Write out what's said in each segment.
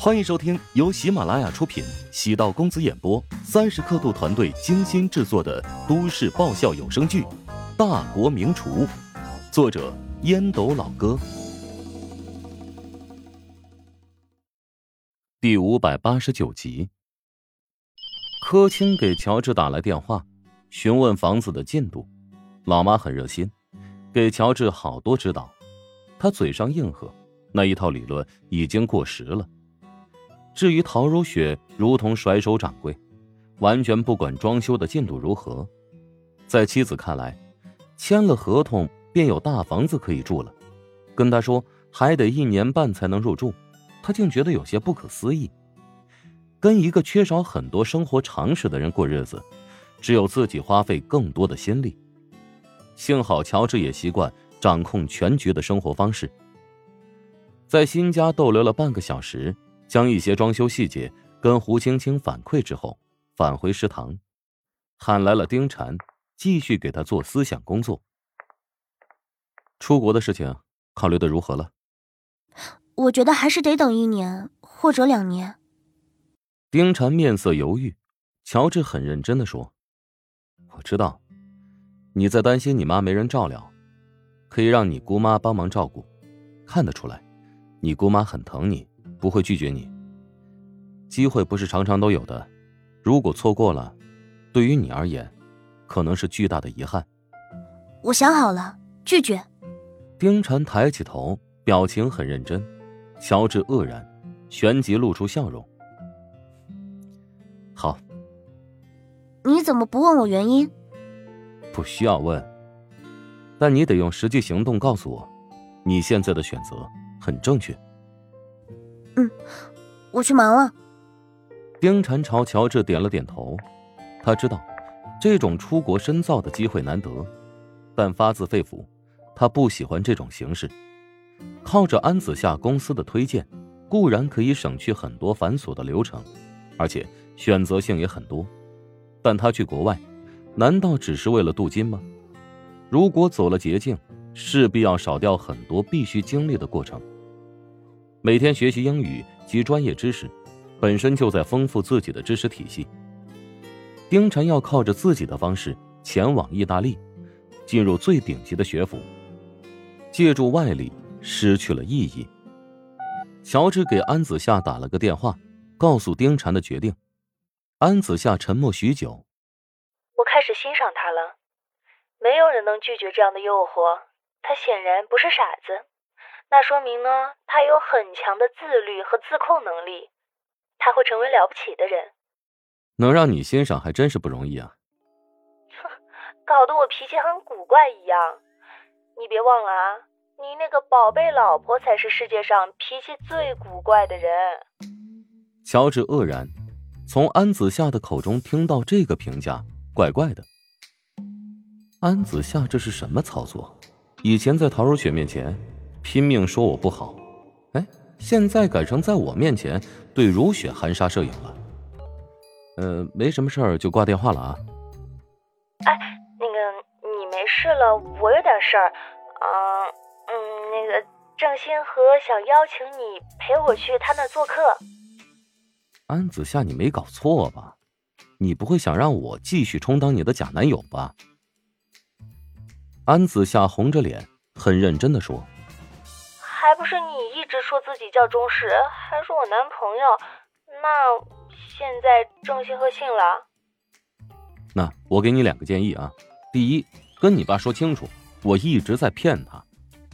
欢迎收听由喜马拉雅出品、喜道公子演播、三十刻度团队精心制作的都市爆笑有声剧《大国名厨》，作者烟斗老哥，第五百八十九集。柯青给乔治打来电话，询问房子的进度。老妈很热心，给乔治好多指导。他嘴上应和，那一套理论已经过时了。至于陶如雪，如同甩手掌柜，完全不管装修的进度如何。在妻子看来，签了合同便有大房子可以住了，跟他说还得一年半才能入住，他竟觉得有些不可思议。跟一个缺少很多生活常识的人过日子，只有自己花费更多的心力。幸好乔治也习惯掌控全局的生活方式，在新家逗留了半个小时。将一些装修细节跟胡青青反馈之后，返回食堂，喊来了丁婵，继续给他做思想工作。出国的事情考虑的如何了？我觉得还是得等一年或者两年。丁婵面色犹豫，乔治很认真的说：“我知道，你在担心你妈没人照料，可以让你姑妈帮忙照顾，看得出来，你姑妈很疼你。”不会拒绝你。机会不是常常都有的，如果错过了，对于你而言，可能是巨大的遗憾。我想好了，拒绝。丁婵抬起头，表情很认真。乔治愕然，旋即露出笑容。好。你怎么不问我原因？不需要问。但你得用实际行动告诉我，你现在的选择很正确。嗯，我去忙了。丁婵朝乔治点了点头，他知道这种出国深造的机会难得，但发自肺腑，他不喜欢这种形式。靠着安子夏公司的推荐，固然可以省去很多繁琐的流程，而且选择性也很多。但他去国外，难道只是为了镀金吗？如果走了捷径，势必要少掉很多必须经历的过程。每天学习英语及专业知识，本身就在丰富自己的知识体系。丁晨要靠着自己的方式前往意大利，进入最顶级的学府，借助外力失去了意义。乔治给安子夏打了个电话，告诉丁婵的决定。安子夏沉默许久，我开始欣赏他了。没有人能拒绝这样的诱惑，他显然不是傻子。那说明呢，他有很强的自律和自控能力，他会成为了不起的人。能让你欣赏还真是不容易啊！哼，搞得我脾气很古怪一样。你别忘了啊，你那个宝贝老婆才是世界上脾气最古怪的人。乔治愕然，从安子夏的口中听到这个评价，怪怪的。安子夏这是什么操作？以前在陶如雪面前。拼命说我不好，哎，现在改成在我面前对如雪含沙射影了。呃，没什么事儿就挂电话了啊。哎，那个你没事了，我有点事儿。嗯嗯，那个郑欣和想邀请你陪我去他那做客。安子夏，你没搞错吧？你不会想让我继续充当你的假男友吧？安子夏红着脸，很认真的说。说自己叫钟石，还是我男朋友？那现在郑欣和信了？那我给你两个建议啊。第一，跟你爸说清楚，我一直在骗他，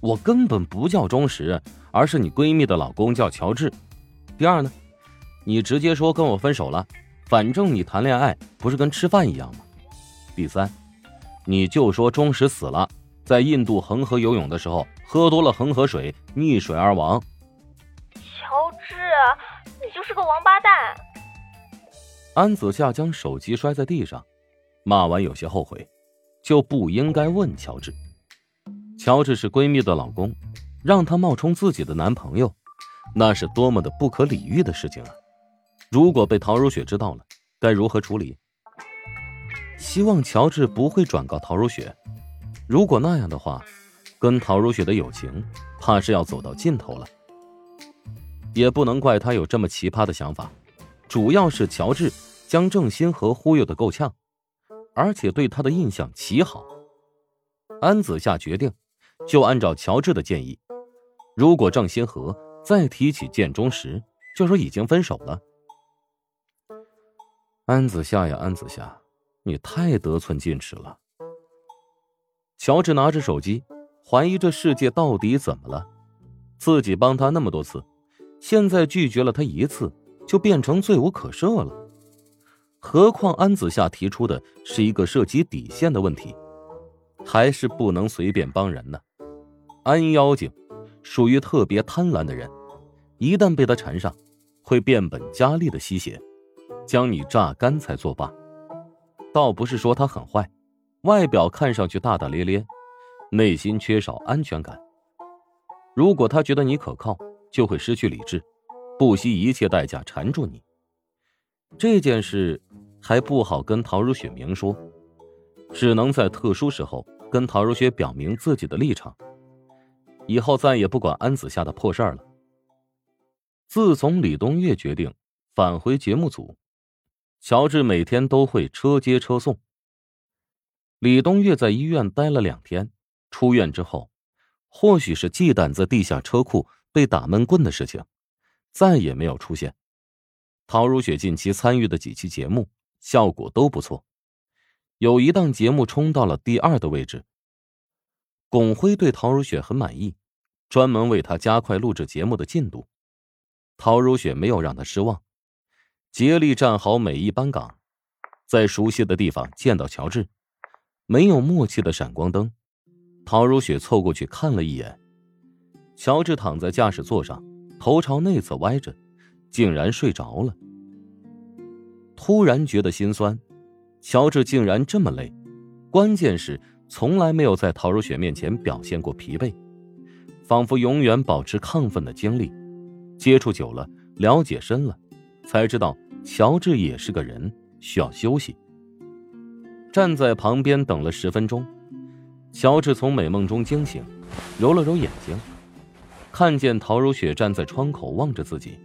我根本不叫钟石，而是你闺蜜的老公叫乔治。第二呢，你直接说跟我分手了，反正你谈恋爱不是跟吃饭一样吗？第三，你就说钟石死了。在印度恒河游泳的时候，喝多了恒河水，溺水而亡。就是个王八蛋！安子夏将手机摔在地上，骂完有些后悔，就不应该问乔治。乔治是闺蜜的老公，让她冒充自己的男朋友，那是多么的不可理喻的事情啊！如果被陶如雪知道了，该如何处理？希望乔治不会转告陶如雪。如果那样的话，跟陶如雪的友情，怕是要走到尽头了。也不能怪他有这么奇葩的想法，主要是乔治将郑欣和忽悠的够呛，而且对他的印象极好。安子夏决定，就按照乔治的建议，如果郑欣和再提起建中时，就说已经分手了。安子夏呀，安子夏，你太得寸进尺了。乔治拿着手机，怀疑这世界到底怎么了？自己帮他那么多次，现在拒绝了他一次，就变成罪无可赦了。何况安子夏提出的是一个涉及底线的问题，还是不能随便帮人呢。安妖精属于特别贪婪的人，一旦被他缠上，会变本加厉的吸血，将你榨干才作罢。倒不是说他很坏。外表看上去大大咧咧，内心缺少安全感。如果他觉得你可靠，就会失去理智，不惜一切代价缠住你。这件事还不好跟陶如雪明说，只能在特殊时候跟陶如雪表明自己的立场。以后再也不管安子夏的破事儿了。自从李东月决定返回节目组，乔治每天都会车接车送。李东月在医院待了两天，出院之后，或许是忌惮在地下车库被打闷棍的事情，再也没有出现。陶如雪近期参与的几期节目效果都不错，有一档节目冲到了第二的位置。巩辉对陶如雪很满意，专门为他加快录制节目的进度。陶如雪没有让他失望，竭力站好每一班岗，在熟悉的地方见到乔治。没有默契的闪光灯，陶如雪凑过去看了一眼，乔治躺在驾驶座上，头朝内侧歪着，竟然睡着了。突然觉得心酸，乔治竟然这么累，关键是从来没有在陶如雪面前表现过疲惫，仿佛永远保持亢奋的精力。接触久了，了解深了，才知道乔治也是个人，需要休息。站在旁边等了十分钟，乔治从美梦中惊醒，揉了揉眼睛，看见陶如雪站在窗口望着自己。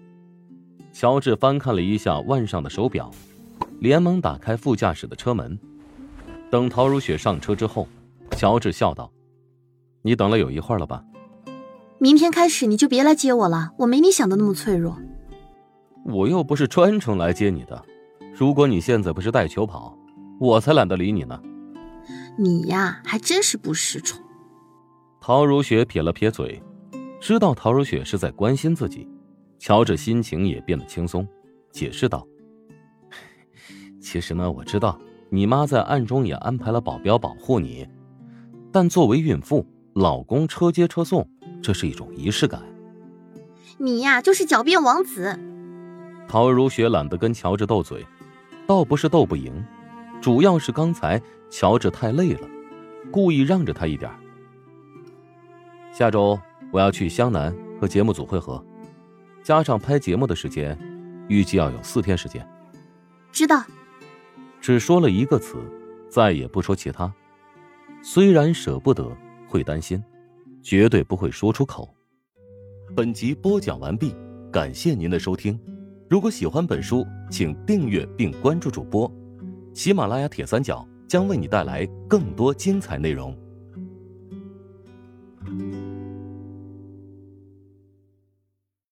乔治翻看了一下腕上的手表，连忙打开副驾驶的车门。等陶如雪上车之后，乔治笑道：“你等了有一会儿了吧？明天开始你就别来接我了，我没你想的那么脆弱。我又不是专程来接你的，如果你现在不是带球跑。”我才懒得理你呢，你呀，还真是不识宠。陶如雪撇了撇嘴，知道陶如雪是在关心自己，乔治心情也变得轻松，解释道：“其实呢，我知道你妈在暗中也安排了保镖保护你，但作为孕妇，老公车接车送，这是一种仪式感。你呀，就是狡辩王子。”陶如雪懒得跟乔治斗嘴，倒不是斗不赢。主要是刚才乔治太累了，故意让着他一点。下周我要去湘南和节目组会合，加上拍节目的时间，预计要有四天时间。知道。只说了一个词，再也不说其他。虽然舍不得，会担心，绝对不会说出口。本集播讲完毕，感谢您的收听。如果喜欢本书，请订阅并关注主播。喜马拉雅铁三角将为你带来更多精彩内容。